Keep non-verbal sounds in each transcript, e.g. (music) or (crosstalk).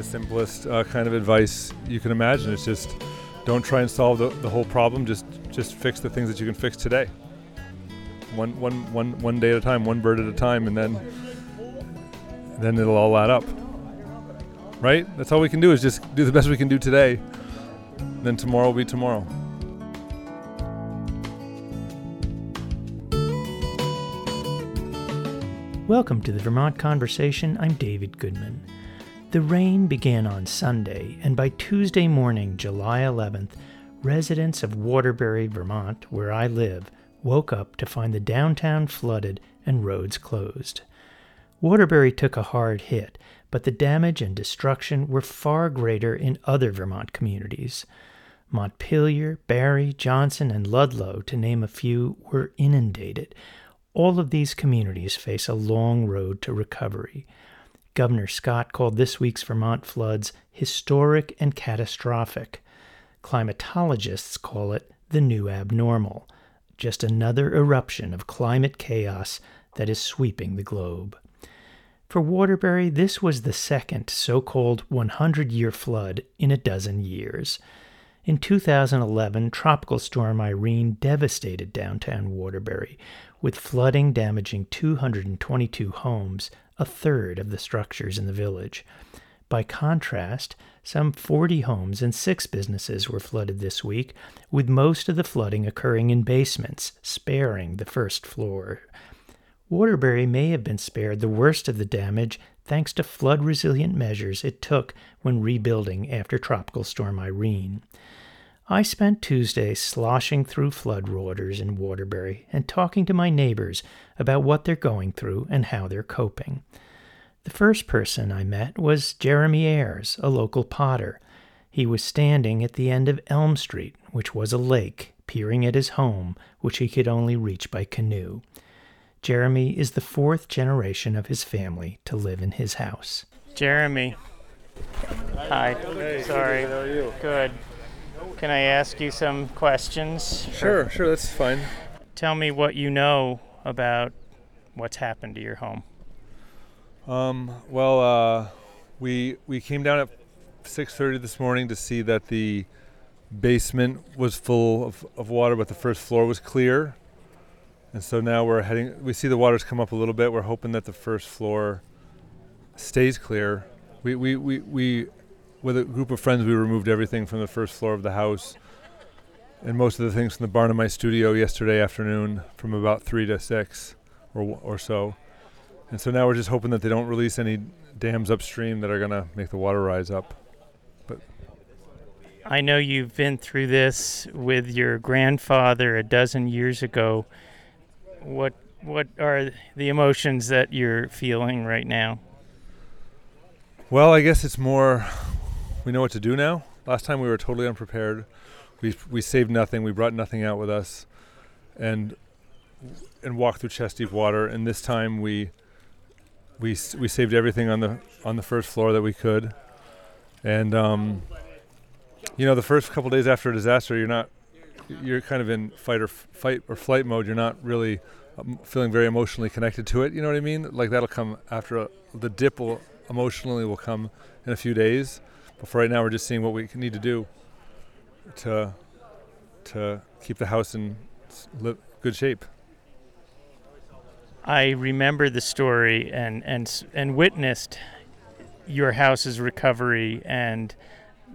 the simplest uh, kind of advice you can imagine. It's just don't try and solve the, the whole problem. Just just fix the things that you can fix today. One one one one day at a time, one bird at a time, and then then it'll all add up. Right? That's all we can do is just do the best we can do today. Then tomorrow will be tomorrow. Welcome to the Vermont Conversation. I'm David Goodman. The rain began on Sunday, and by Tuesday morning, July 11th, residents of Waterbury, Vermont, where I live, woke up to find the downtown flooded and roads closed. Waterbury took a hard hit, but the damage and destruction were far greater in other Vermont communities. Montpelier, Barre, Johnson, and Ludlow, to name a few, were inundated, all of these communities face a long road to recovery. Governor Scott called this week's Vermont floods historic and catastrophic. Climatologists call it the new abnormal, just another eruption of climate chaos that is sweeping the globe. For Waterbury, this was the second so called 100 year flood in a dozen years. In 2011, Tropical Storm Irene devastated downtown Waterbury, with flooding damaging 222 homes, a third of the structures in the village. By contrast, some 40 homes and six businesses were flooded this week, with most of the flooding occurring in basements, sparing the first floor. Waterbury may have been spared the worst of the damage thanks to flood resilient measures it took when rebuilding after Tropical Storm Irene. I spent Tuesday sloshing through flood waters in Waterbury and talking to my neighbors about what they're going through and how they're coping. The first person I met was Jeremy Ayers, a local potter. He was standing at the end of Elm Street, which was a lake, peering at his home, which he could only reach by canoe. Jeremy is the fourth generation of his family to live in his house. Jeremy. Hi. Hey, Sorry. How are you? Good. Can I ask you some questions? Sure, sure, that's fine. Tell me what you know about what's happened to your home. Um, well, uh, we we came down at 6:30 this morning to see that the basement was full of, of water, but the first floor was clear. And so now we're heading. We see the waters come up a little bit. We're hoping that the first floor stays clear. We we we, we with a group of friends, we removed everything from the first floor of the house, and most of the things from the barn in my studio yesterday afternoon, from about three to six, or or so. And so now we're just hoping that they don't release any dams upstream that are going to make the water rise up. But I know you've been through this with your grandfather a dozen years ago. What what are the emotions that you're feeling right now? Well, I guess it's more we know what to do now. Last time we were totally unprepared. We we saved nothing. We brought nothing out with us, and and walked through chest deep water. And this time we we we saved everything on the on the first floor that we could. And um, you know, the first couple days after a disaster, you're not you're kind of in fight or f- fight or flight mode. You're not really um, feeling very emotionally connected to it. You know what I mean? Like that'll come after a, the dip will emotionally will come in a few days. But for right now, we're just seeing what we need to do to to keep the house in good shape. I remember the story and and and witnessed your house's recovery and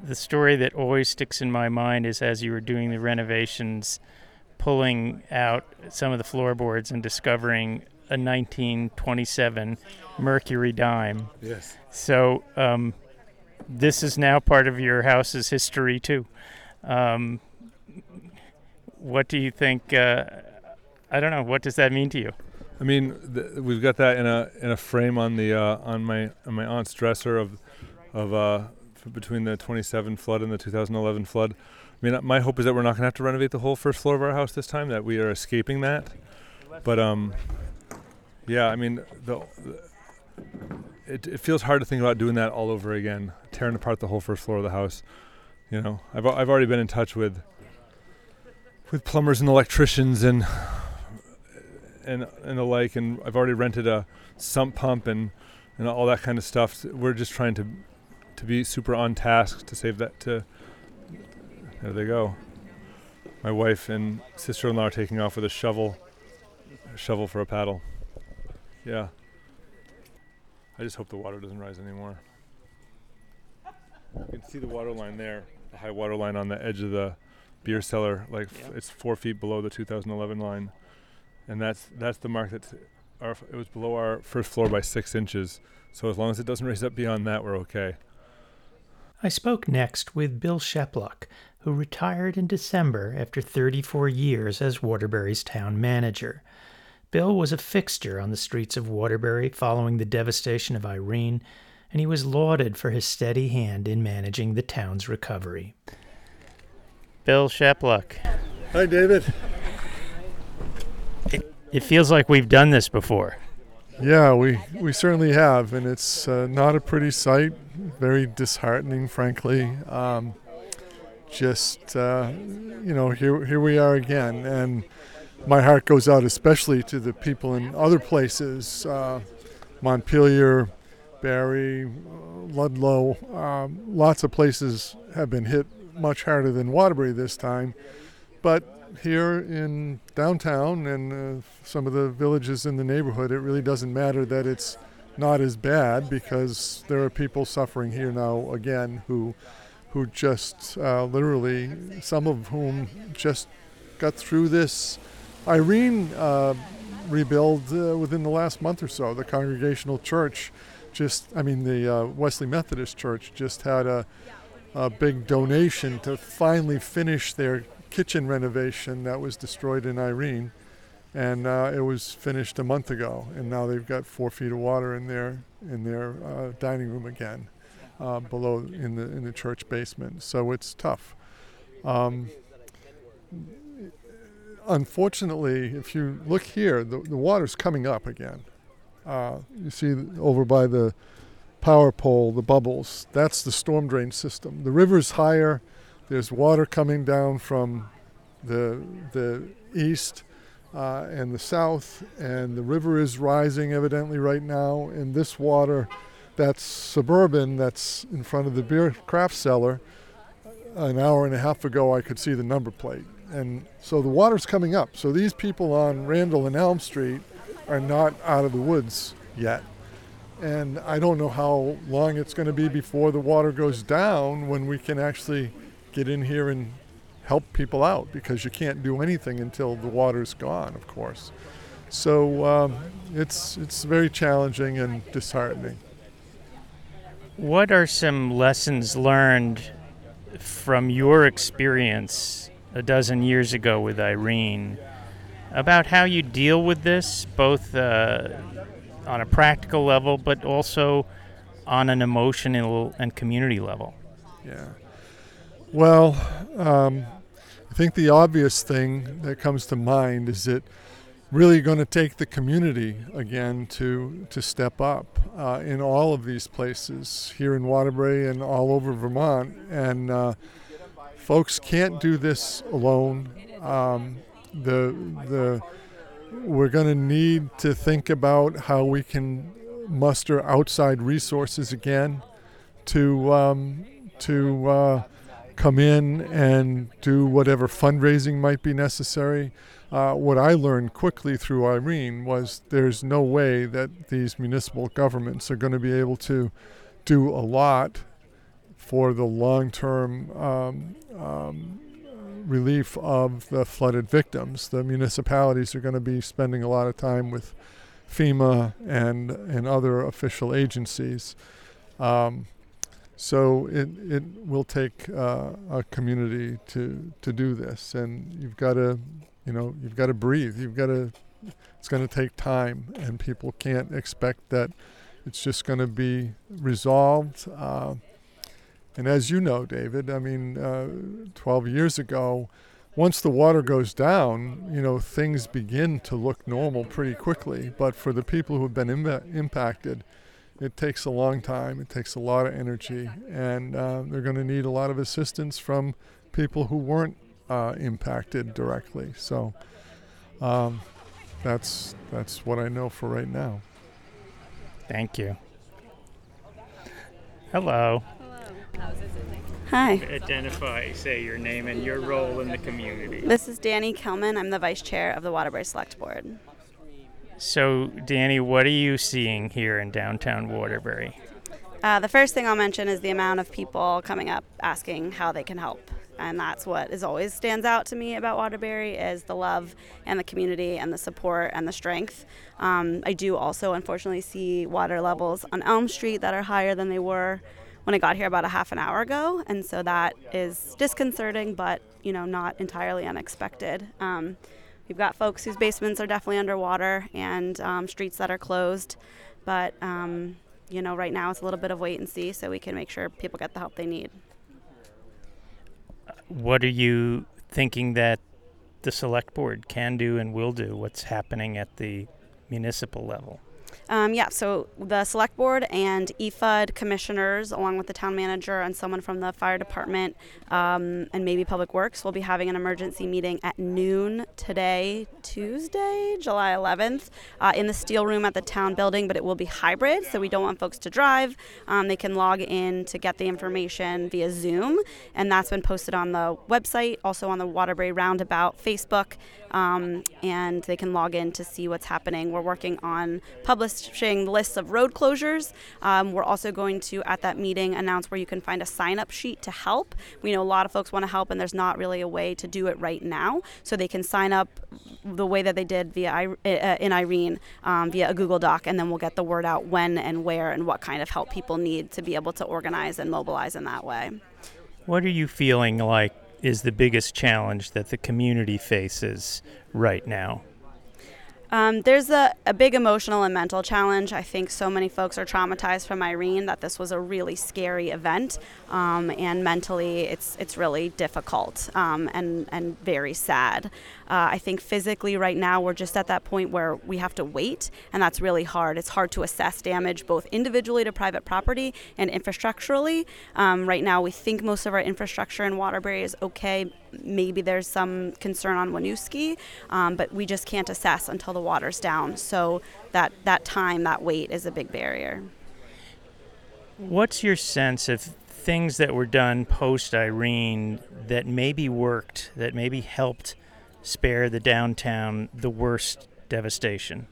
the story that always sticks in my mind is as you were doing the renovations pulling out some of the floorboards and discovering a 1927 Mercury dime. Yes. So um, this is now part of your house's history too. Um, what do you think? Uh, I don't know. What does that mean to you? I mean, th- we've got that in a in a frame on the uh, on my on my aunt's dresser of of uh, f- between the 27 flood and the 2011 flood. I mean, my hope is that we're not going to have to renovate the whole first floor of our house this time. That we are escaping that. But um, yeah, I mean, the, the it it feels hard to think about doing that all over again, tearing apart the whole first floor of the house. You know, I've I've already been in touch with with plumbers and electricians and and and the like, and I've already rented a sump pump and and all that kind of stuff. We're just trying to to be super on task to save that. To there they go. My wife and sister-in-law are taking off with a shovel, a shovel for a paddle. Yeah. I just hope the water doesn't rise anymore. You can see the water line there, the high water line on the edge of the beer cellar. Like f- it's four feet below the 2011 line, and that's that's the mark that's our. f- It was below our first floor by six inches. So as long as it doesn't raise up beyond that, we're okay. I spoke next with Bill Shepeluk, who retired in December after 34 years as Waterbury's town manager. Bill was a fixture on the streets of Waterbury following the devastation of Irene, and he was lauded for his steady hand in managing the town's recovery. Bill Shepeluk. Hi, David. It feels like we've done this before. Yeah, we, we certainly have, and it's uh, not a pretty sight. Very disheartening, frankly. Um, just uh, you know, here here we are again, and my heart goes out especially to the people in other places, uh, Montpelier, Barre, uh, Ludlow. Um, lots of places have been hit much harder than Waterbury this time, but here in downtown and uh, some of the villages in the neighborhood, it really doesn't matter that it's not as bad because there are people suffering here now again who who just uh, literally some of whom just got through this Irene uh, rebuild uh, within the last month or so. The Congregational Church just, I mean, the uh, Wesley Methodist Church just had a, a big donation to finally finish their kitchen renovation that was destroyed in Irene. And uh, it was finished a month ago, and now they've got four feet of water in their in their uh, dining room again, uh, below in the in the church basement. So it's tough. Um, unfortunately, if you look here, the, the water's coming up again. Uh, you see over by the power pole, the bubbles. That's the storm drain system. The river's higher. There's water coming down from the the east uh, and the south, and the river is rising evidently right now. And this water, that's suburban, that's in front of the beer craft cellar. An hour and a half ago, I could see the number plate, and so the water's coming up. So these people on Randall and Elm Street are not out of the woods yet. And I don't know how long it's going to be before the water goes down when we can actually get in here and help people out because you can't do anything until the water's gone, of course. So um, it's it's very challenging and disheartening. What are some lessons learned from your experience a dozen years ago with Irene about how you deal with this, both uh, on a practical level, but also on an emotional and community level? Yeah. Well, um, I think the obvious thing that comes to mind is that really going to take the community again to to step up uh, in all of these places here in Waterbury and all over Vermont. And uh, folks can't do this alone. Um, the the we're going to need to think about how we can muster outside resources again to um, to uh, come in and do whatever fundraising might be necessary. Uh, what I learned quickly through Irene was there's no way that these municipal governments are going to be able to do a lot for the long-term um, um, relief of the flooded victims. The municipalities are going to be spending a lot of time with FEMA and and other official agencies. Um, so it, it will take uh, a community to, to do this, and you've got to, you know, you've got to breathe. You've got to. It's going to take time, and people can't expect that it's just going to be resolved. Uh, and as you know, David, I mean, uh, 12 years ago, once the water goes down, you know, things begin to look normal pretty quickly. But for the people who have been Im- impacted, it takes a long time. It takes a lot of energy, and uh, they're going to need a lot of assistance from people who weren't uh, impacted directly. So um, that's that's what I know for right now. Thank you. Hello. Hi. Identify, say your name and your role in the community. This is Danny Kelman. I'm the vice chair of the Waterbury Select Board. So, Danny, what are you seeing here in downtown Waterbury? Uh, the first thing I'll mention is the amount of people coming up asking how they can help. And that's what is always stands out to me about Waterbury is the love and the community and the support and the strength. Um, I do also unfortunately see water levels on Elm Street that are higher than they were when I got here about a half an hour ago, and so that is disconcerting, but you know not entirely unexpected. Um, we've got folks whose basements are definitely underwater and um, streets that are closed, but um, you know, right now it's a little bit of wait and see so we can make sure people get the help they need. What are you thinking that the select board can do and will do? What's happening at the municipal level? Um, yeah, so the select board and EFUD commissioners, along with the town manager and someone from the fire department um, and maybe public works, will be having an emergency meeting at noon today, Tuesday, July 11th, uh, in the steel room at the town building. But it will be hybrid, so we don't want folks to drive. Um, they can log in to get the information via Zoom, and that's been posted on the website, also on the Waterbury Roundabout Facebook, um, and they can log in to see what's happening. We're working on publishing lists of road closures. Um, we're also going to, at that meeting, announce where you can find a sign up sheet to help. We know a lot of folks want to help, and there's not really a way to do it right now. So they can sign up the way that they did via uh, in Irene um, via a Google Doc, and then we'll get the word out when and where and what kind of help people need to be able to organize and mobilize in that way. What are you feeling like is the biggest challenge that the community faces right now? Um, there's a, a big emotional and mental challenge. I think so many folks are traumatized from Irene that this was a really scary event, um, and mentally it's it's really difficult um, and and very sad. Uh, I think physically right now we're just at that point where we have to wait, and that's really hard. It's hard to assess damage both individually to private property and infrastructurally. Um, right now we think most of our infrastructure in Waterbury is okay. Maybe there's some concern on Winooski, um, but we just can't assess until the water's down. So that that time, that wait, is a big barrier. What's your sense of things that were done post Irene that maybe worked, that maybe helped spare the downtown the worst devastation?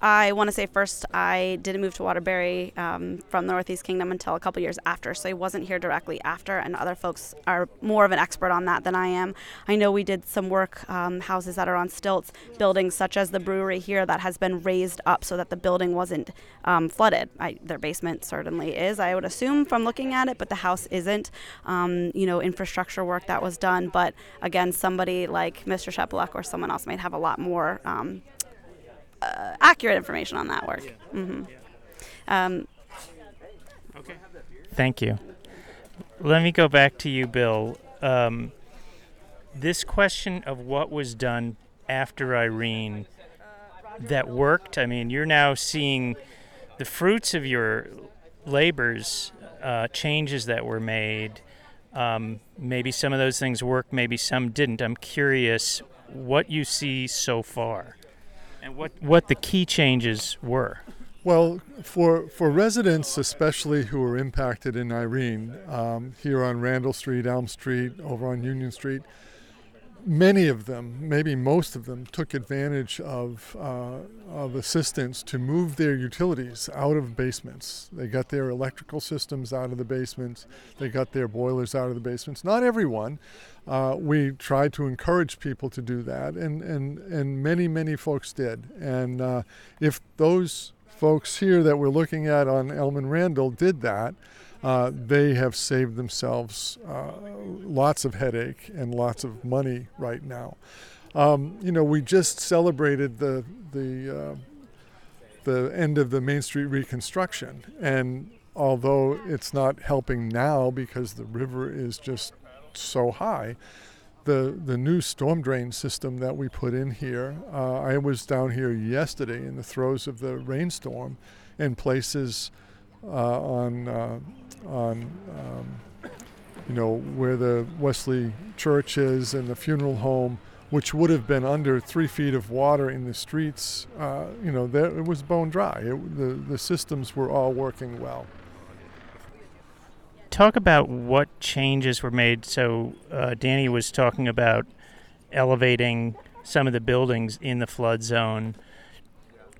I want to say first, I didn't move to Waterbury um, from the Northeast Kingdom until a couple years after, so I wasn't here directly after, and other folks are more of an expert on that than I am. I know we did some work, um, houses that are on stilts, buildings such as the brewery here that has been raised up so that the building wasn't um, flooded. I, their basement certainly is, I would assume, from looking at it, but the house isn't. Um, you know, infrastructure work that was done, but again, somebody like Mr. Shepeluk or someone else might have a lot more um, uh, accurate information on that work. Mm-hmm. Um, okay. Thank you. Let me go back to you, Bill. Um, this question of what was done after Irene that worked. I mean, you're now seeing the fruits of your labors, uh, changes that were made. Um, maybe some of those things worked, maybe some didn't. I'm curious what you see so far and what, what the key changes were. Well, for for residents, especially who were impacted in Irene, um, here on Randall Street, Elm Street, over on Union Street, many of them, maybe most of them, took advantage of uh, of assistance to move their utilities out of basements. They got their electrical systems out of the basements. They got their boilers out of the basements. Not everyone. Uh, we tried to encourage people to do that, and and and many many folks did. And uh, if those folks here that we're looking at on Elm and Randall did that, uh, they have saved themselves uh, lots of headache and lots of money right now. Um, you know, we just celebrated the the uh, the end of the Main Street reconstruction, and although it's not helping now because the river is just so high, the the new storm drain system that we put in here. Uh, I was down here yesterday in the throes of the rainstorm, in places uh, on uh, on um, you know where the Wesley Church is and the funeral home, which would have been under three feet of water in the streets. Uh, you know, there, it was bone dry. It, the the systems were all working well. talk about what changes were made? So, uh, Danny was talking about elevating some of the buildings in the flood zone,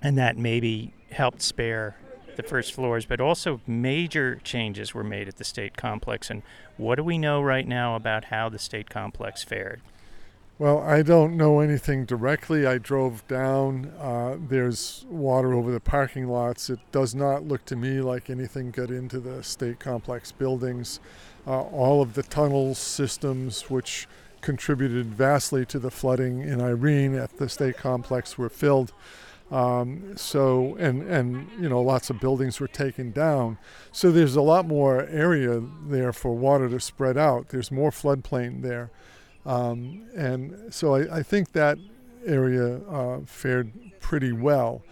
and that maybe helped spare the first floors, but also major changes were made at the state complex. And what do we know right now about how the state complex fared? Well, I don't know anything directly. I drove down. Uh, there's water over the parking lots. It does not look to me like anything got into the state complex buildings. Uh, all of the tunnel systems, which contributed vastly to the flooding in Irene at the state complex, were filled. Um, so and and you know lots of buildings were taken down. So there's a lot more area there for water to spread out. There's more floodplain there. Um, and so I, I, think that area uh, fared pretty well.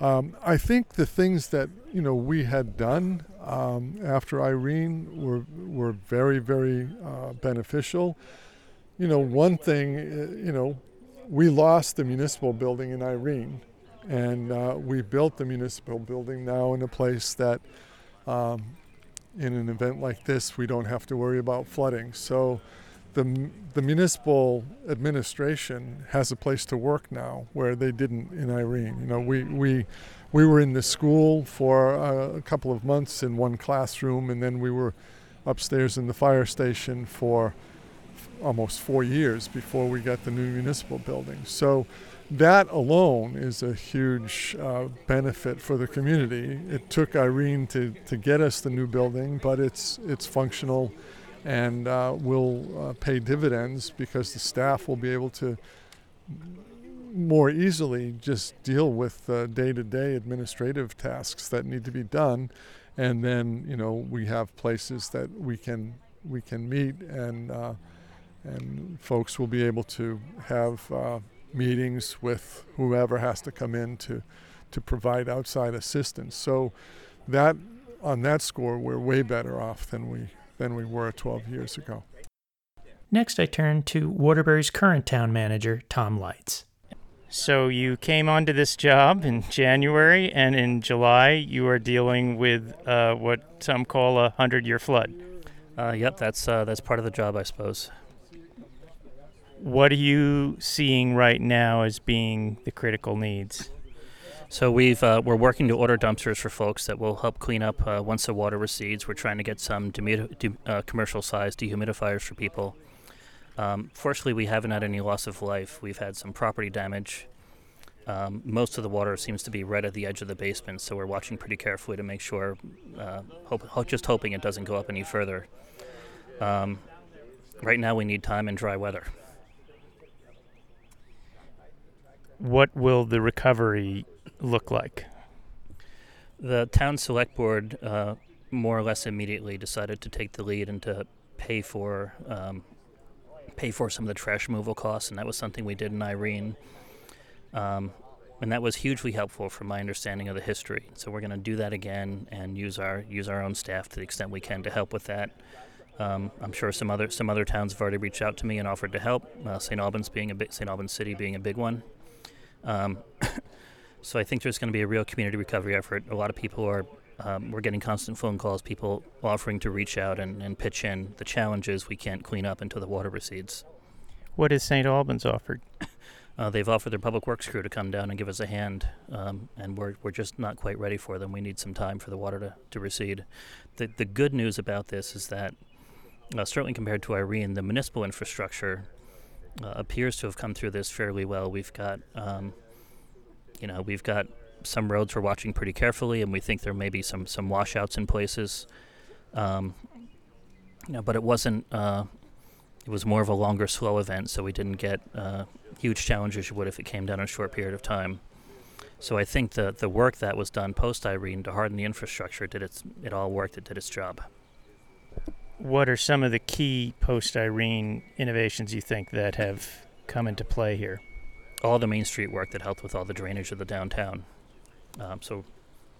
Um, I think the things that you know we had done um, after Irene were were very very uh, beneficial. You know, one thing, uh, you know, we lost the municipal building in Irene, and uh, we built the municipal building now in a place that, um, in an event like this, we don't have to worry about flooding. So the, the municipal administration has a place to work now where they didn't in Irene. You know, we, we, we were in the school for a, a couple of months in one classroom, and then we were upstairs in the fire station for almost four years before we got the new municipal building. So that alone is a huge uh, benefit for the community. It took Irene to, to get us the new building, but it's it's functional and uh, will uh, pay dividends because the staff will be able to more easily just deal with day to day administrative tasks that need to be done. And then, you know, we have places that we can we can meet and uh, and folks will be able to have uh, meetings with whoever has to come in to to provide outside assistance. So that on that score, we're way better off than we than we were 12 years ago. Next, I turn to Waterbury's current town manager, Tom Leitz. So you came onto this job in January, and in July you are dealing with uh, what some call a hundred-year flood. Uh, yep, that's uh, that's part of the job, I suppose. What are you seeing right now as being the critical needs? So we've uh, we're working to order dumpsters for folks that will help clean up uh, once the water recedes. We're trying to get some de- uh, commercial sized dehumidifiers for people. Um, fortunately, we haven't had any loss of life. We've had some property damage. Um, most of the water seems to be right at the edge of the basement, so we're watching pretty carefully to make sure, uh, hope, just hoping it doesn't go up any further. Um, right now, we need time and dry weather. What will the recovery look like? The town select board uh, more or less immediately decided to take the lead and to pay for um, pay for some of the trash removal costs, and that was something we did in Irene. Um, and that was hugely helpful from my understanding of the history. So we're going to do that again and use our use our own staff to the extent we can to help with that. Um, I'm sure some other some other towns have already reached out to me and offered to help. Uh, St. Albans being a big St. Albans City being a big one. Um, (coughs) So I think there's going to be a real community recovery effort. A lot of people are, um, we're getting constant phone calls, people offering to reach out and, and pitch in. The challenge is we can't clean up until the water recedes. What has St. Albans offered? (coughs) Uh, they've offered their public works crew to come down and give us a hand, um, and we're, we're just not quite ready for them. We need some time for the water to, to recede. The, the good news about this is that, uh, certainly compared to Irene, the municipal infrastructure uh, appears to have come through this fairly well. We've got um, you know, we've got some roads we're watching pretty carefully, and we think there may be some some washouts in places. Um, you know, but it wasn't. Uh, it was more of a longer, slow event, so we didn't get uh, huge challenges you would if it came down in a short period of time. So I think the the work that was done post Irene to harden the infrastructure did its it all worked. It did its job. What are some of the key post Irene innovations you think that have come into play here? all the Main Street work that helped with all the drainage of the downtown. Um, so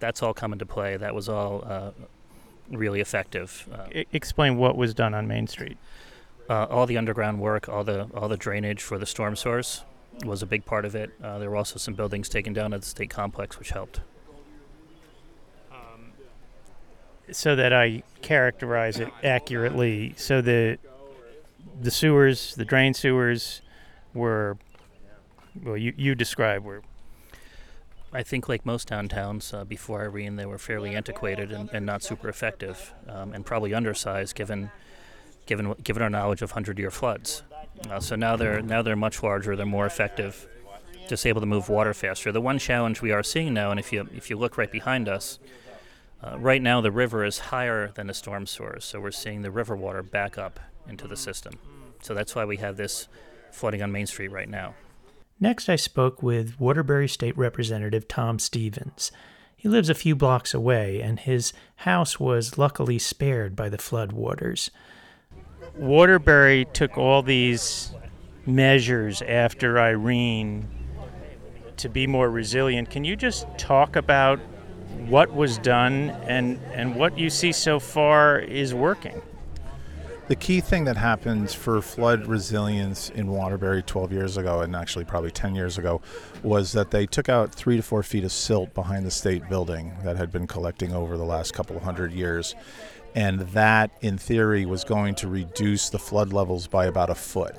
that's all come into play. That was all uh, really effective. Uh, I- explain what was done on Main Street. Uh, all the underground work, all the all the drainage for the storm sewers was a big part of it. Uh, there were also some buildings taken down at the state complex, which helped. Um, so that I characterize it accurately. So the the sewers, the drain sewers, were well, you you describe were I think, like most downtowns uh, before Irene, they were fairly antiquated and, and not super effective, um, and probably undersized given given given our knowledge of hundred-year floods. Uh, so now they're now they're much larger. They're more effective, just able to move water faster. The one challenge we are seeing now, and if you if you look right behind us, uh, right now the river is higher than the storm sewers, so we're seeing the river water back up into the system. So that's why we have this flooding on Main Street right now. Next, I spoke with Waterbury State Representative Tom Stevens. He lives a few blocks away, and his house was luckily spared by the flood waters. Waterbury took all these measures after Irene to be more resilient. Can you just talk about what was done and, and what you see so far is working? The key thing that happens for flood resilience in Waterbury 12 years ago, and actually probably 10 years ago, was that they took out three to four feet of silt behind the state building that had been collecting over the last couple of hundred years. And that, in theory, was going to reduce the flood levels by about a foot.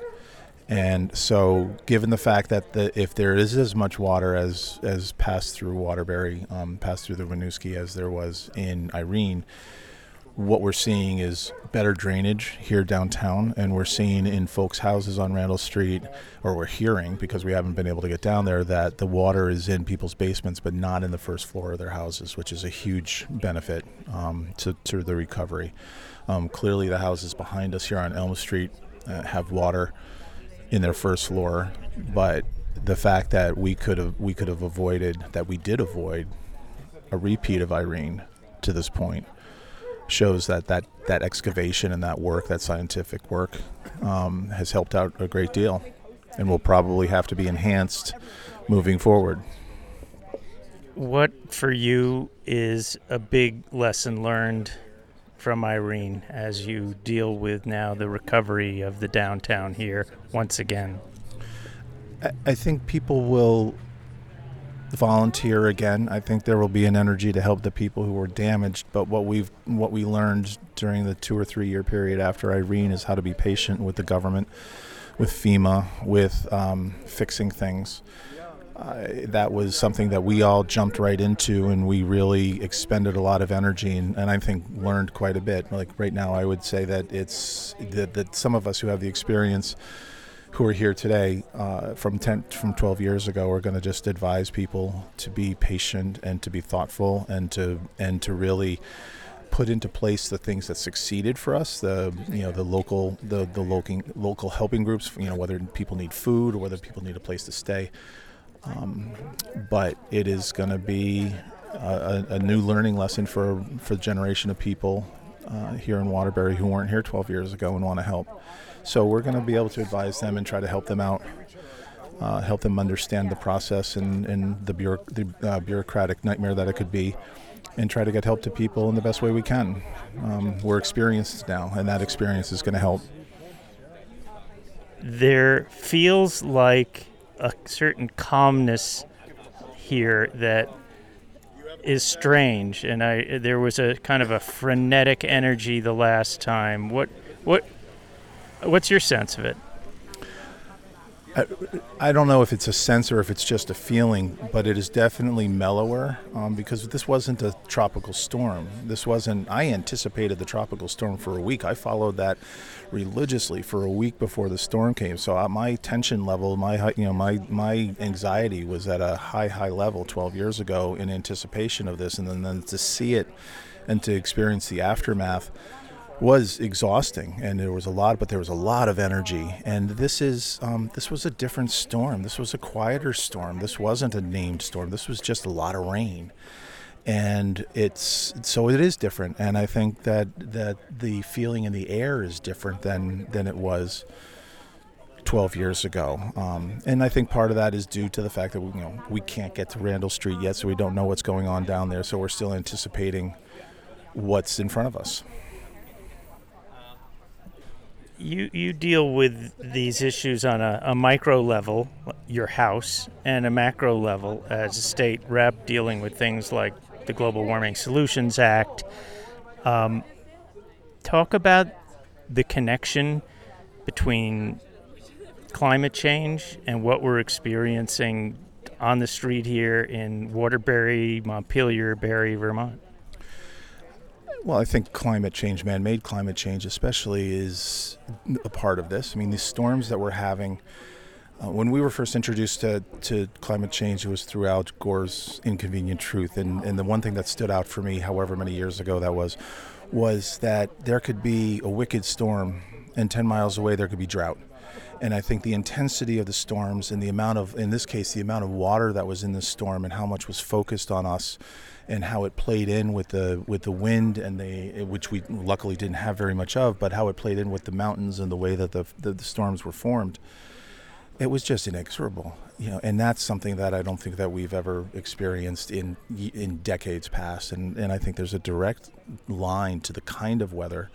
And so, given the fact that the, if there is as much water as, as passed through Waterbury, um, passed through the Winooski as there was in Irene, what we're seeing is better drainage here downtown, and we're seeing in folks' houses on Randall Street, or we're hearing because we haven't been able to get down there, that the water is in people's basements but not in the first floor of their houses, which is a huge benefit um, to, to the recovery. Um, clearly, the houses behind us here on Elm Street uh, have water in their first floor, but the fact that we could have we could have avoided that we did avoid a repeat of Irene to this point shows that that, that excavation and that work, that scientific work, um, has helped out a great deal and will probably have to be enhanced moving forward. What for you is a big lesson learned from Irene as you deal with now the recovery of the downtown here once again? I, think people will volunteer again. I think there will be an energy to help the people who were damaged. But what we've what we learned during the two or three year period after Irene is how to be patient with the government, with FEMA, with um, fixing things. That was something that we all jumped right into, and we really expended a lot of energy, and, and I think learned quite a bit. Like right now, I would say that it's that, that some of us who have the experience who are here today uh, from 10 from 12 years ago are going to just advise people to be patient and to be thoughtful and to and to really put into place the things that succeeded for us the you know the local the the local local helping groups you know whether people need food or whether people need a place to stay um, but it is going to be a, a, new learning lesson for for the generation of people uh, here in Waterbury who weren't here 12 years ago and want to help so we're going to be able to advise them and try to help them out, uh, help them understand the process and, and the, the uh, bureaucratic nightmare that it could be, and try to get help to people in the best way we can. Um, we're experienced now, and that experience is going to help. There feels like a certain calmness here that is strange, and I there was a kind of a frenetic energy the last time. What what What's your sense of it? I, I, don't know if it's a sense or if it's just a feeling, but it is definitely mellower um, because this wasn't a tropical storm. This wasn't. I anticipated the tropical storm for a week. I followed that religiously for a week before the storm came. So uh, my tension level, my you know my my anxiety was at a high high level 12 years ago in anticipation of this, and then, then to see it and to experience the aftermath was exhausting and there was a lot but there was a lot of energy. And this is um, this was a different storm. This was a quieter storm. This wasn't a named storm. This was just a lot of rain. And it's so it is different. And i think that that the feeling in the air is different than than it was 12 years ago. Um, and i think part of that is due to the fact that we, you know we can't get to randall street yet so we don't know what's going on down there so we're still anticipating what's in front of us you you deal with these issues on a, a, micro level, your house, and a macro level as a state rep dealing with things like the Global Warming Solutions Act. Um, talk about the connection between climate change and what we're experiencing on the street here in Waterbury, Montpelier, Barre, Vermont. Well, I think climate change, man made climate change, especially, is a part of this. I mean, these storms that we're having. Uh, when we were first introduced to, to climate change, it was through Al Gore's Inconvenient Truth. And, and the one thing that stood out for me, however many years ago that was, was that there could be a wicked storm, and 10 miles away, there could be drought. And I think the intensity of the storms and the amount of, in this case, the amount of water that was in the storm and how much was focused on us and how it played in with the with the wind and the which we luckily didn't have very much of, but how it played in with the mountains and the way that the the, the storms were formed. It was just inexorable, you know, and that's something that I don't think that we've ever experienced in in decades past, and and I think there's a direct line to the kind of weather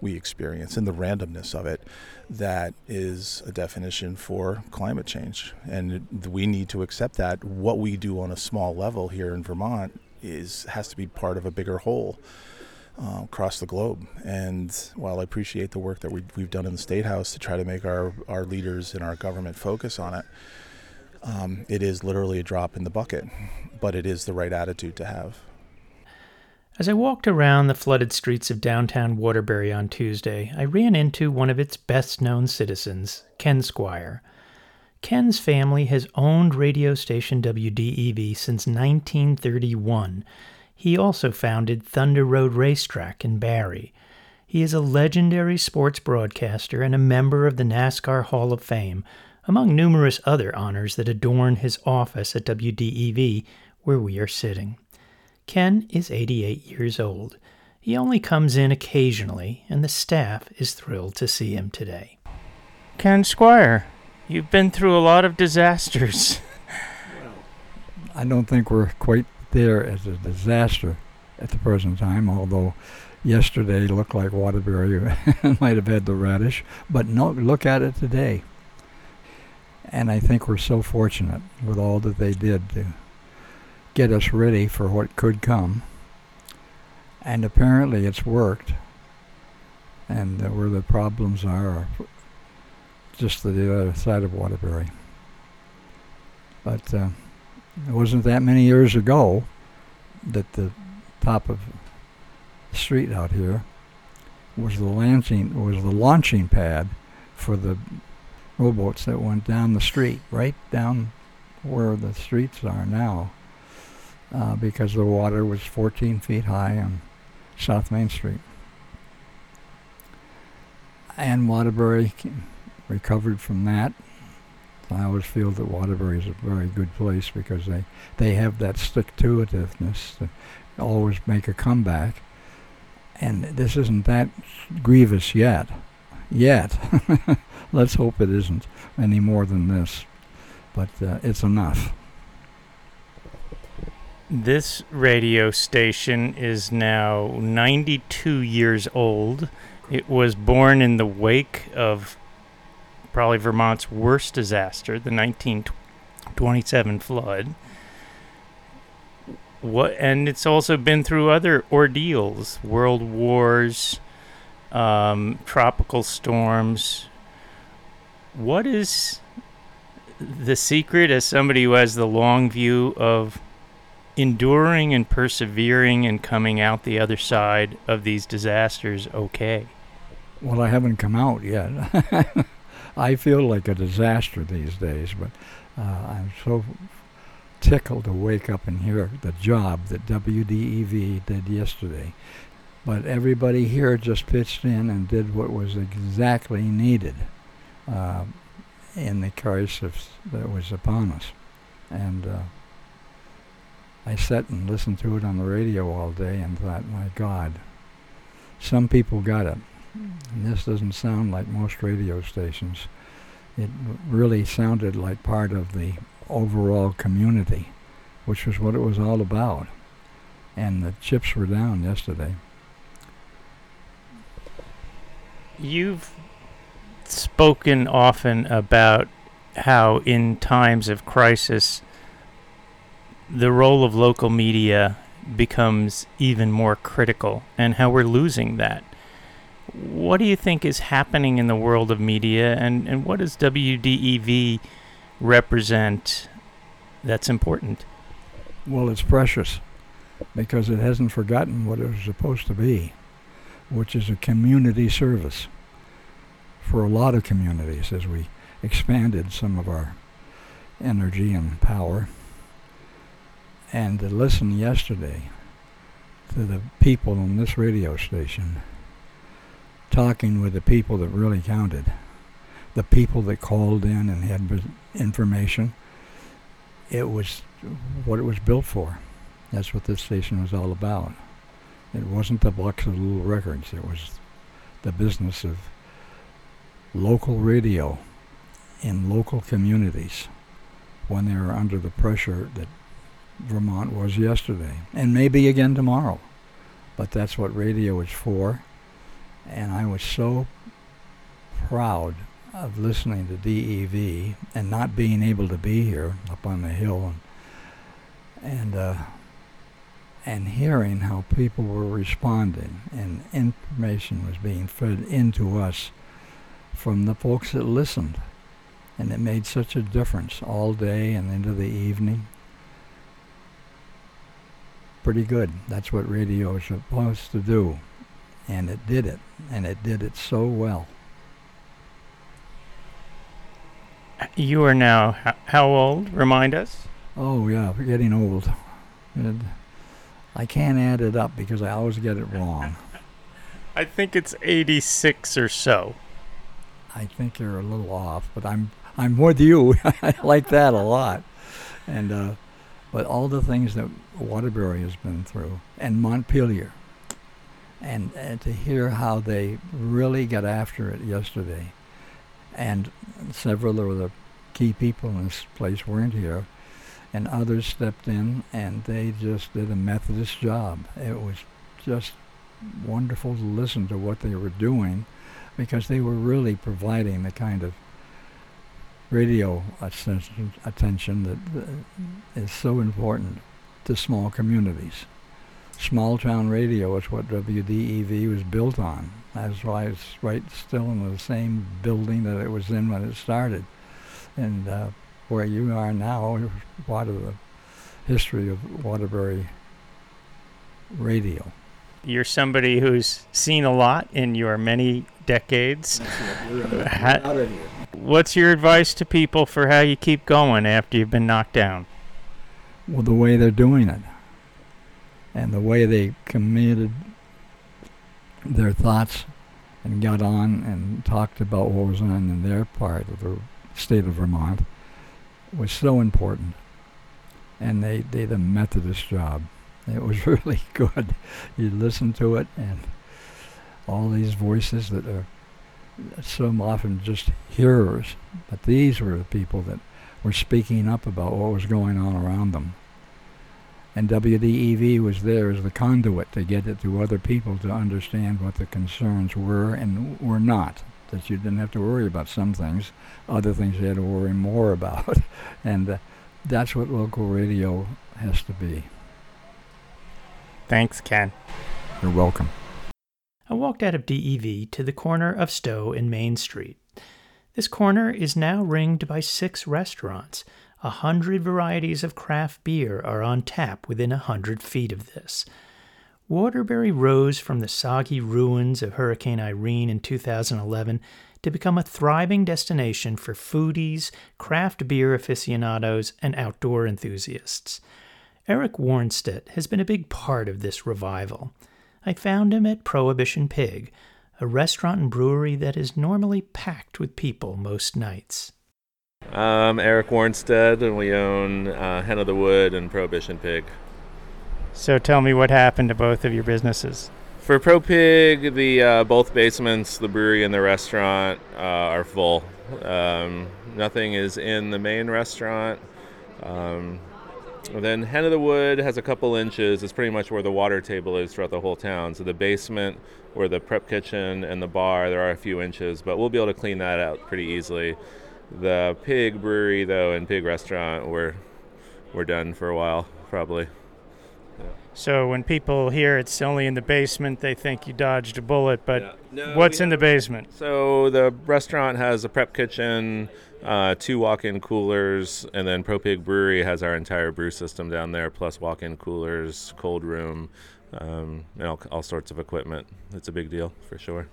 we experience and the randomness of it that is a definition for climate change. And we need to accept that. What we do on a small level here in Vermont is has to be part of a bigger whole uh, across the globe. And while I appreciate the work that we, we've done in the State House to try to make our, our leaders and our government focus on it, um, it is literally a drop in the bucket, but it is the right attitude to have. As I walked around the flooded streets of downtown Waterbury on Tuesday, I ran into one of its best known citizens, Ken Squire. Ken's family has owned radio station WDEV since 1931. He also founded Thunder Road Racetrack in Barre. He is a legendary sports broadcaster and a member of the NASCAR Hall of Fame, among numerous other honors that adorn his office at WDEV, where we are sitting. Ken is 88 years old. He only comes in occasionally, and the staff is thrilled to see him today. Ken Squire, You've been through a lot of disasters. (laughs) I don't think we're quite there as a disaster at the present time, although yesterday looked like Waterbury (laughs) might have had the radish. But no, look at it today. And I think we're so fortunate with all that they did to get us ready for what could come. And apparently it's worked. And uh, where the problems are, just to the other side of Waterbury. But uh, it wasn't that many years ago that the top of the street out here was the launching was the launching pad for the rowboats that went down the street, right down where the streets are now, uh, because the water was 14 feet high on South Main Street. And Waterbury recovered from that. I always feel that Waterbury is a very good place because they, they have that stick-to-itiveness to always make a comeback. And this isn't that grievous yet. Yet. (laughs) Let's hope it isn't any more than this. But uh, it's enough. This radio station is now 92 years old. It was born in the wake of probably Vermont's worst disaster, the 1927 flood. What and it's also been through other ordeals, world wars, um, tropical storms. What is the secret, as somebody who has the long view of enduring and persevering and coming out the other side of these disasters okay? Well, I haven't come out yet. (laughs) I feel like a disaster these days, but uh, I'm so tickled to wake up and hear the job that WDEV did yesterday. But everybody here just pitched in and did what was exactly needed uh, in the crisis that was upon us. And uh, I sat and listened to it on the radio all day and thought, my God, some people got it. And this doesn't sound like most radio stations. It really sounded like part of the overall community, which was what it was all about. And the chips were down yesterday. You've spoken often about how, in times of crisis, the role of local media becomes even more critical and how we're losing that. What do you think is happening in the world of media and, and what does WDEV represent that's important? Well, it's precious because it hasn't forgotten what it was supposed to be, which is a community service for a lot of communities as we expanded some of our energy and power. And to listen yesterday to the people on this radio station talking with the people that really counted, the people that called in and had information, it was what it was built for. That's what this station was all about. It wasn't the box of little records. It was the business of local radio in local communities when they were under the pressure that Vermont was yesterday, and maybe again tomorrow. But that's what radio is for. And I was so proud of listening to DEV and not being able to be here up on the hill and and uh, and hearing how people were responding and information was being fed into us from the folks that listened. And it made such a difference all day and into the evening. Pretty good. That's what radio is supposed to do and it did it and it did it so well You are now how old? Remind us. Oh yeah, we're getting old. I can't add it up because I always get it wrong. (laughs) I think it's 86 or so. I think you're a little off, but I'm I'm with you. (laughs) I like that a lot. And uh, but all the things that Waterbury has been through and Montpelier, and, and to hear how they really got after it yesterday, and several of the key people in this place weren't here, and others stepped in, and they just did a Methodist job. It was just wonderful to listen to what they were doing, because they were really providing the kind of radio attention, attention that is so important to small communities. Small town radio is what WDEV was built on. That's why it's right still in the same building that it was in when it started. And uh, where you are now is part of the history of Waterbury radio. You're somebody who's seen a lot in your many decades. Ha- What's your advice to people for how you keep going after you've been knocked down? Well, the way they're doing it and the way they committed their thoughts and got on and talked about what was on in their part of the state of Vermont was so important. And they did a Methodist job. It was (laughs) really good. You listen to it and all these voices that are so often just hearers, but these were the people that were speaking up about what was going on around them and WDEV was there as the conduit to get it to other people to understand what the concerns were and were not. That you didn't have to worry about some things, other things you had to worry more (laughs) about, and uh, that's what local radio has to be. Thanks, Ken. You're welcome. I walked out of DEV to the corner of Stowe and Main Street. This corner is now ringed by six restaurants a hundred varieties of craft beer are on tap within a hundred feet of this. Waterbury rose from the soggy ruins of Hurricane Irene in 2011 to become a thriving destination for foodies, craft beer aficionados, and outdoor enthusiasts. Eric Warnstedt has been a big part of this revival. I found him at Prohibition Pig, a restaurant and brewery that is normally packed with people most nights. I'm Eric Warnstedt, and we own uh, Hen of the Wood and Prohibition Pig. So tell me what happened to both of your businesses. For Pro Pig, the uh, both basements, the brewery and the restaurant, uh, are full. Um, nothing is in the main restaurant. Um, then Hen of the Wood has a couple inches. It's pretty much where the water table is throughout the whole town. So the basement, where the prep kitchen and the bar, there are a few inches, but we'll be able to clean that out pretty easily. The pig brewery though and pig restaurant we're we're done for a while probably. So when people hear it's only in the basement, they think you dodged a bullet. But Yeah. No, what's in the basement? So the restaurant has a prep kitchen, uh, two walk-in coolers, and then ProPig Brewery has our entire brew system down there, plus walk-in coolers, cold room, um, and all, all sorts of equipment. It's a big deal for sure.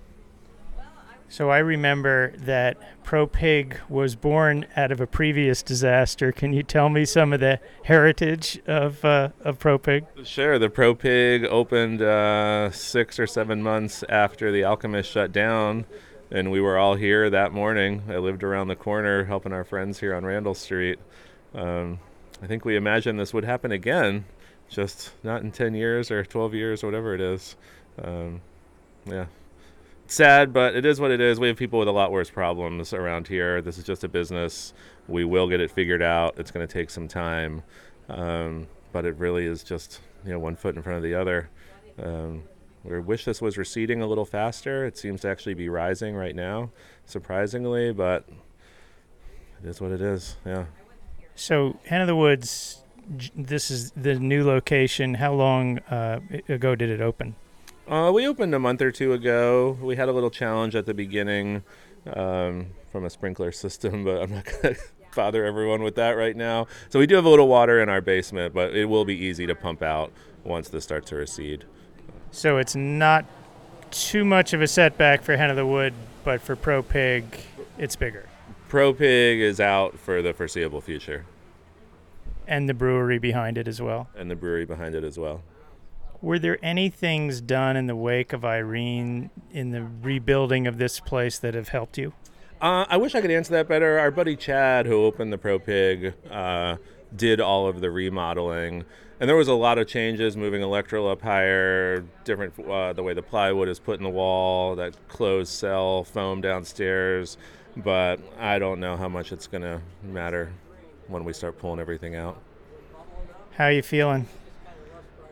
So I remember that ProPig was born out of a previous disaster. Can you tell me some of the heritage of uh, of ProPig? Sure. The ProPig opened uh, six or seven months after the Alchemist shut down, and we were all here that morning. I lived around the corner helping our friends here on Randall Street. Um, I think we imagined this would happen again, just not in 10 years or 12 years whatever it is. Um, yeah. Sad, but it is what it is. We have people with a lot worse problems around here. This is just a business. We will get it figured out. It's going to take some time. Um, but it really is just you know one foot in front of the other. Um, we wish this was receding a little faster. It seems to actually be rising right now, surprisingly, but it is what it is. Yeah. So Hen of the Woods, this is the new location. How long uh, ago did it open? Uh, we opened a month or two ago. We had a little challenge at the beginning um, from a sprinkler (laughs) system, but I'm not going to bother everyone with that right now. So we do have a little water in our basement, but it will be easy to pump out once this starts to recede. So it's not too much of a setback for Hen of the Wood, but for ProPig, it's bigger. ProPig is out for the foreseeable future, And the brewery behind it as well. and the brewery behind it as well. Were there any things done in the wake of Irene in the rebuilding of this place that have helped you? Uh, I wish I could answer that better. Our buddy Chad, who opened the Pro Pig, uh, did all of the remodeling, and there was a lot of changes, moving electrical up higher, different uh, the way the plywood is put in the wall, that closed cell foam downstairs. But I don't know how much it's gonna matter when we start pulling everything out. How are you feeling?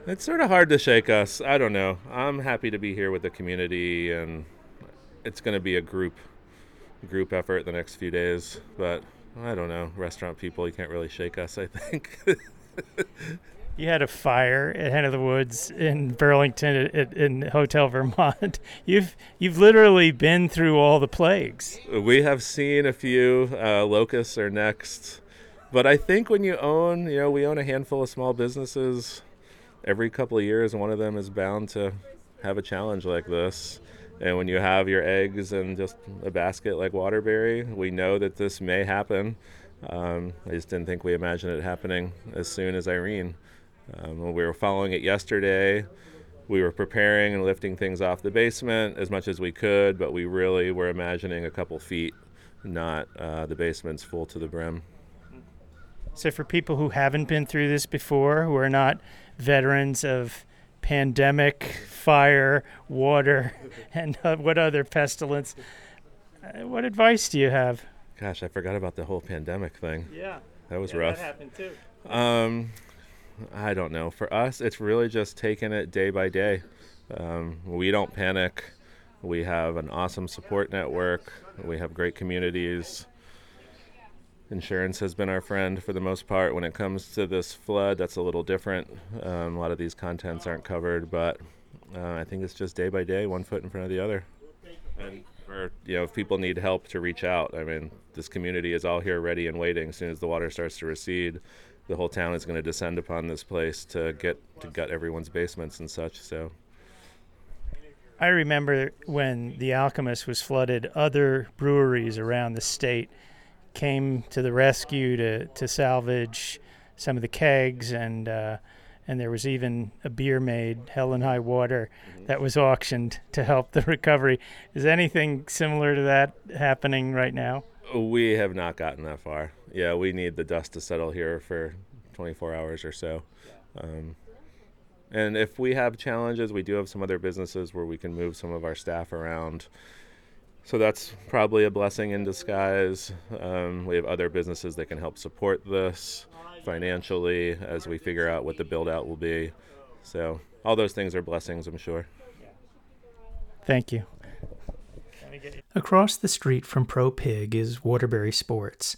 It's sort of hard to shake us. I don't know. I'm happy to be here with the community, and it's going to be a group group effort the next few days. But I don't know. Restaurant people, you can't really shake us. I think. (laughs) You had a fire at Hen of the Woods in Burlington at, in Hotel Vermont. (laughs) You've you've literally been through all the plagues. we have seen a few. Uh, locusts are next, but I think when you own, you know, we own a handful of small businesses. Every couple of years, one of them is bound to have a challenge like this. And when you have your eggs in just a basket like Waterbury, we know that this may happen. Um, I just didn't think we imagined it happening as soon as Irene. Um, when we were following it yesterday, we were preparing and lifting things off the basement as much as we could, but we really were imagining a couple feet, not uh, the basement's full to the brim. So for people who haven't been through this before, who are not veterans of pandemic, fire, water, (laughs) and uh, what other pestilence, uh, what advice do you have? Gosh, I forgot about the whole pandemic thing. Yeah, That was rough. happened too. Um, I don't know. For us, it's really just taking it day by day. Um, we don't panic. We have an awesome support network. We have great communities. Insurance has been our friend for the most part. When it comes to this flood, that's a little different. Um, a lot of these contents aren't covered, but uh, I think it's just day by day, one foot in front of the other. And for you know, if people need help, to reach out. I mean, this community is all here, ready and waiting. As soon as the water starts to recede, the whole town is going to descend upon this place to get to gut everyone's basements and such. So I remember when the Alchemist was flooded, other breweries around the state came to the rescue to, to salvage some of the kegs, and uh, and there was even a beer made, Hell and High Water, that was auctioned to help the (laughs) recovery. Is anything similar to that happening right now? we have not gotten that far. Yeah, we need the dust to settle here for 24 hours or so. Um, and if we have challenges, we do have some other businesses where we can move some of our staff around. So that's probably a blessing in disguise. Um, we have other businesses that can help support this financially as we figure out what the build out will be. So all those things are blessings, I'm sure. Thank you. Across the street from Pro Pig is Waterbury Sports.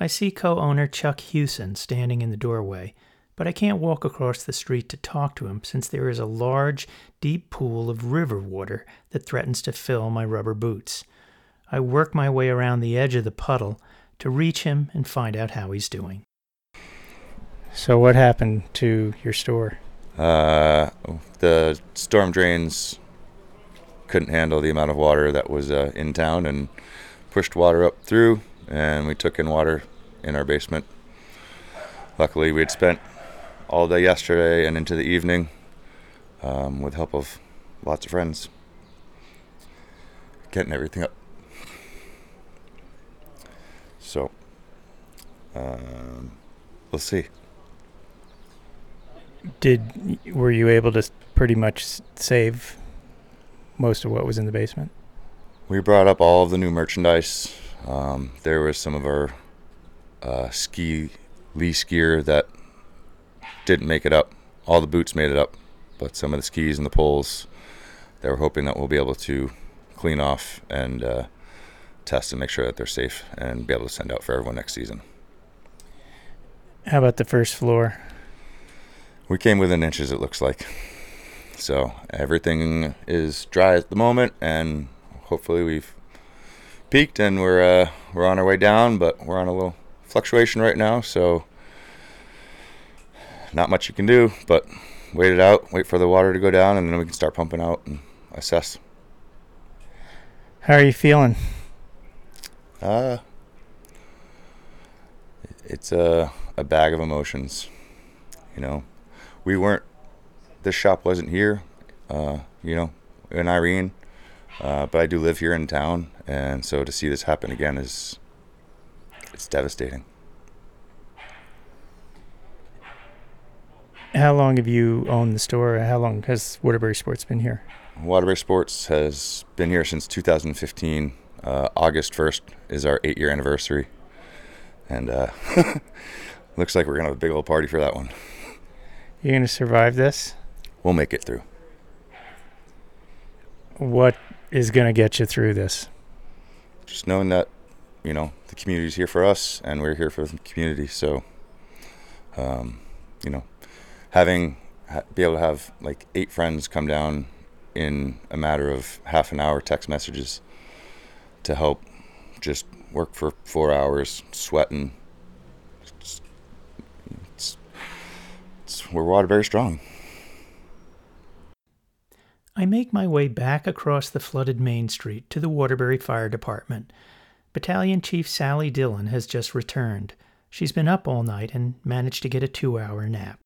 I see co owner Chuck Hewson standing in the doorway. But I can't walk across the street to talk to him since there is a large, deep pool of river water that threatens to fill my rubber boots. I work my way around the edge of the puddle to reach him and find out how he's doing. So, what happened to your store? Uh, the storm drains couldn't handle the amount of water that was uh, in town and pushed water up through, and we took in water in our basement. Luckily, we had spent all day yesterday and into the evening um, with help of lots of friends getting everything up. So, um, we'll see. Did were you able to pretty much save most of what was in the basement? We brought up all of the new merchandise. Um, there was some of our uh, ski lease gear that didn't make it up. All the boots made it up, but some of the skis and the poles, they were hoping that we'll be able to clean off and uh, test and make sure that they're safe and be able to send out for everyone next season. How about the first floor? We came within inches, it looks like. So everything is dry at the moment, and hopefully we've peaked and we're uh, we're on our way down. But we're on a little fluctuation right now, so not much you can do. But wait it out, wait for the water to go down, and then we can start pumping out and assess. How are you feeling? Uh, it's a a bag of emotions, you know. We weren't. This shop wasn't here, uh, you know, in Irene, uh, but I do live here in town, and so to see this happen again is it's devastating. How long have you owned the store? How long has Waterbury Sports been here? Waterbury Sports has been here since 2015. Uh, August 1st is our eight year anniversary. And uh, (laughs) looks like we're going to have a big old party for that one. You're going to survive this? We'll make it through. What is going to get you through this? Just knowing that, you know, the community's here for us and we're here for the community. So, um, you know, having, be able to have like eight friends come down in a matter of half an hour text messages to help just work for four hours sweating. It's, it's, it's, we're Waterbury strong. I make my way back across the flooded Main Street to the Waterbury Fire Department. Battalion Chief Sally Dillon has just returned. She's been up all night and managed to get a two hour nap.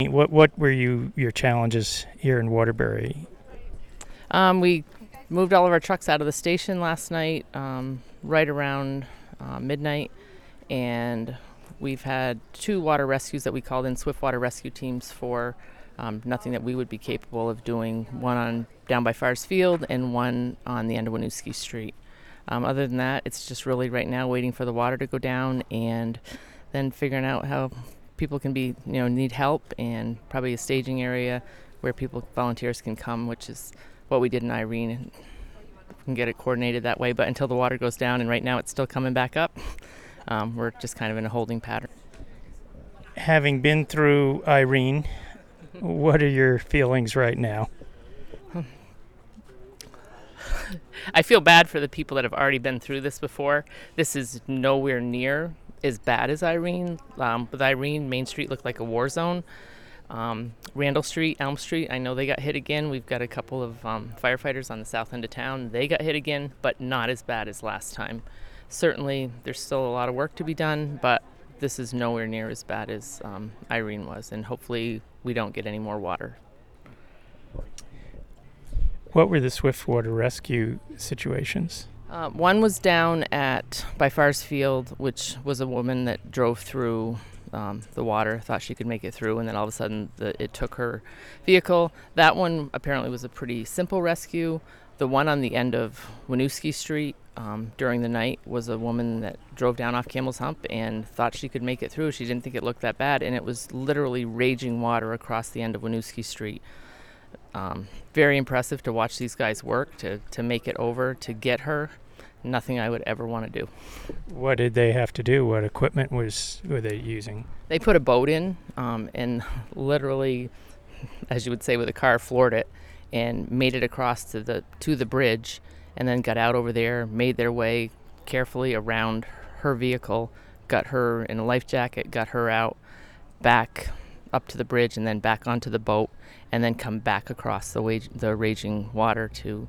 What what were you your challenges here in Waterbury? Um, we moved all of our trucks out of the station last night, um, right around uh, midnight, and we've had two water rescues that we called in swift water rescue teams for. Um, nothing that we would be capable of doing. One on down by Fires Field and one on the end of Winooski Street. Um, other than that, it's just really right now waiting for the water to go down and then figuring out how people can be, you know, need help and probably a staging area where people volunteers can come, which is what we did in Irene. And we can get it coordinated that way. But until the water goes down, and right now it's still coming back up, (laughs) um, we're just kind of in a holding pattern. Having been through Irene, what are your feelings right now? (laughs) I feel bad for the people that have already been through this before. This is nowhere near as bad as Irene. Um, with Irene, Main Street looked like a war zone. Um, Randall Street, Elm Street, I know they got hit again. We've got a couple of um, firefighters on the south end of town. They got hit again, but not as bad as last time. Certainly, there's still a lot of work to be done, but this is nowhere near as bad as um, Irene was, and hopefully, we don't get any more water. What were the Swiftwater rescue situations? Uh, one was down at by Fars Field, which was a woman that drove through um, the water, thought she could make it through, and then all of a sudden the, it took her vehicle. That one apparently was a pretty simple rescue. The one on the end of Winooski Street um, during the night was a woman that drove down off Camel's Hump and thought she could make it through. She didn't think it looked that bad, and it was literally raging water across the end of Winooski Street. Um, very impressive to watch these guys work to, to make it over to get her. nothing I would ever want to do. What did they have to do? What equipment was were they using? They put a boat in um, and literally, as you would say with a car, floored it and made it across to the to the bridge, and then got out over there, made their way carefully around her vehicle, got her in a life jacket, got her out, back up to the bridge, and then back onto the boat, and then come back across the wage, the raging water to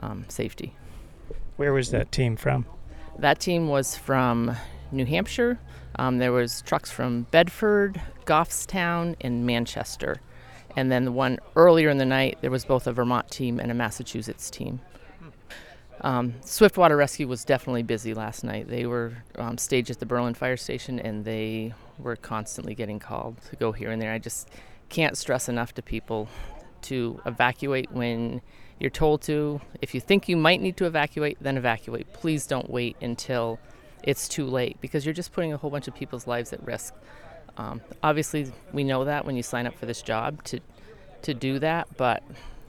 um, safety. Where was that team from? That team was from New Hampshire. Um, there was trucks from Bedford, Goffstown, and Manchester. And then the one earlier in the night, there was both a Vermont team and a Massachusetts team. Um, Swiftwater Rescue was definitely busy last night. They were um, staged at the Berlin Fire Station, and they were constantly getting called to go here and there. I just can't stress enough to people to evacuate when you're told to. If you think you might need to evacuate, then evacuate. Please don't wait until it's too late because you're just putting a whole bunch of people's lives at risk. Um, obviously, we know that when you sign up for this job to to do that, but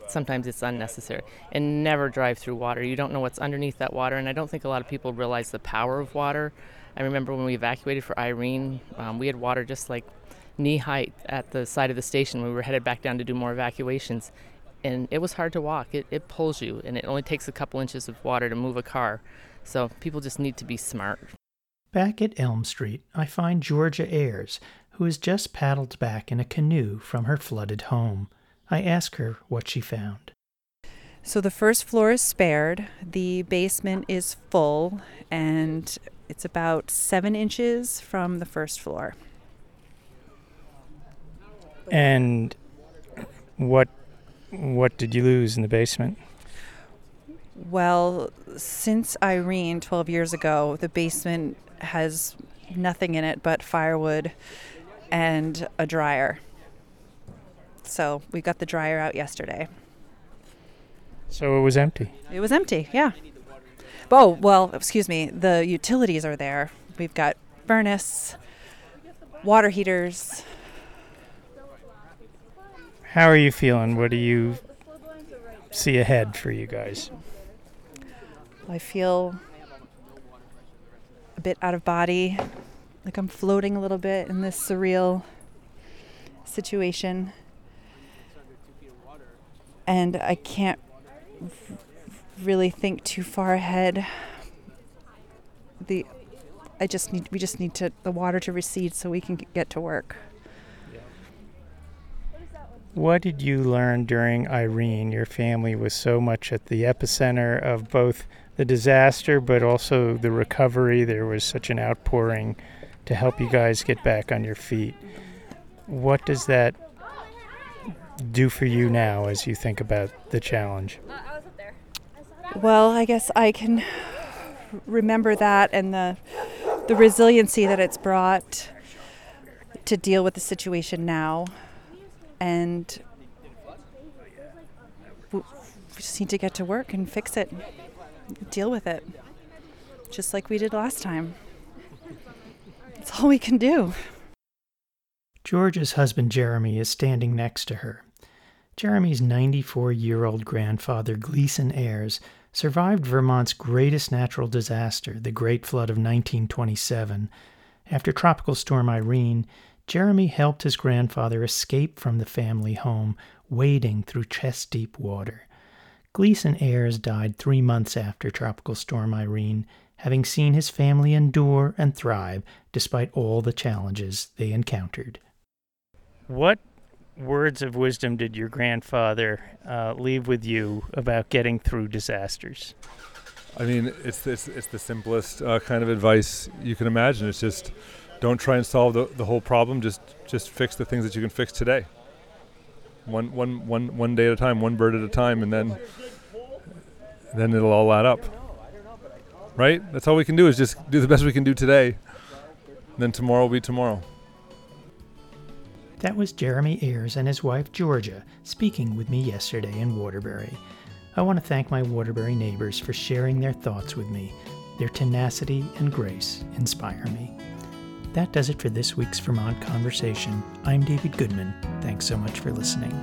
sometimes it's unnecessary. And never drive through water. You don't know what's underneath that water, and I don't think a lot of people realize the power of water. I remember when we evacuated for Irene, um, we had water just like knee height at the side of the station. We were headed back down to do more evacuations, and it was hard to walk. It, it pulls you, and it only takes a couple inches of water to move a car. So people just need to be smart. Back at Elm Street, I find Georgia Ayers, who has just paddled back in a canoe from her flooded home. I ask her what she found. So the first floor is spared. The basement is full, and it's about seven inches from the first floor. And what what did you lose in the basement? Well, since Irene 12 years ago, the basement has nothing in it but firewood and a dryer. So we got the dryer out yesterday. So it was empty. It was empty, yeah. Oh, well, excuse me, the utilities are there. We've got furnace, water heaters. How are you feeling? What do you see ahead for you guys? I feel a bit out of body, like I'm floating a little bit in this surreal situation. And I can't really think too far ahead. The I just need we just need to the water to recede so we can get to work. What did you learn during Irene? Your family was so much at the epicenter of both the disaster but also the recovery. There was such an outpouring to help you guys get back on your feet. What does that do for you now as you think about the challenge? Uh, Well, I guess I can remember that and the the resiliency that it's brought to deal with the situation now. And we just need to get to work and fix it, deal with it, just like we did last time. That's all we can do. George's husband Jeremy is standing next to her. Jeremy's 94 year old grandfather, Gleason Ayers, survived Vermont's greatest natural disaster, the Great Flood of 1927. After Tropical Storm Irene, Jeremy helped his grandfather escape from the family home, wading through chest deep water. Gleason Ayers died three months after Tropical Storm Irene, having seen his family endure and thrive despite all the challenges they encountered. What words of wisdom did your grandfather uh, leave with you about getting through disasters? I mean, it's it's, it's the simplest uh, kind of advice you can imagine. It's just don't try and solve the, the whole problem. Just just fix the things that you can fix today. One one one one day at a time, one bird at a time, and then then it'll all add up. Right? That's all we can do is just do the best we can do today. Then tomorrow will be tomorrow. That was Jeremy Ayers and his wife Georgia speaking with me yesterday in Waterbury. I want to thank my Waterbury neighbors for sharing their thoughts with me. Their tenacity and grace inspire me. That does it for this week's Vermont Conversation. I'm David Goodman. Thanks so much for listening.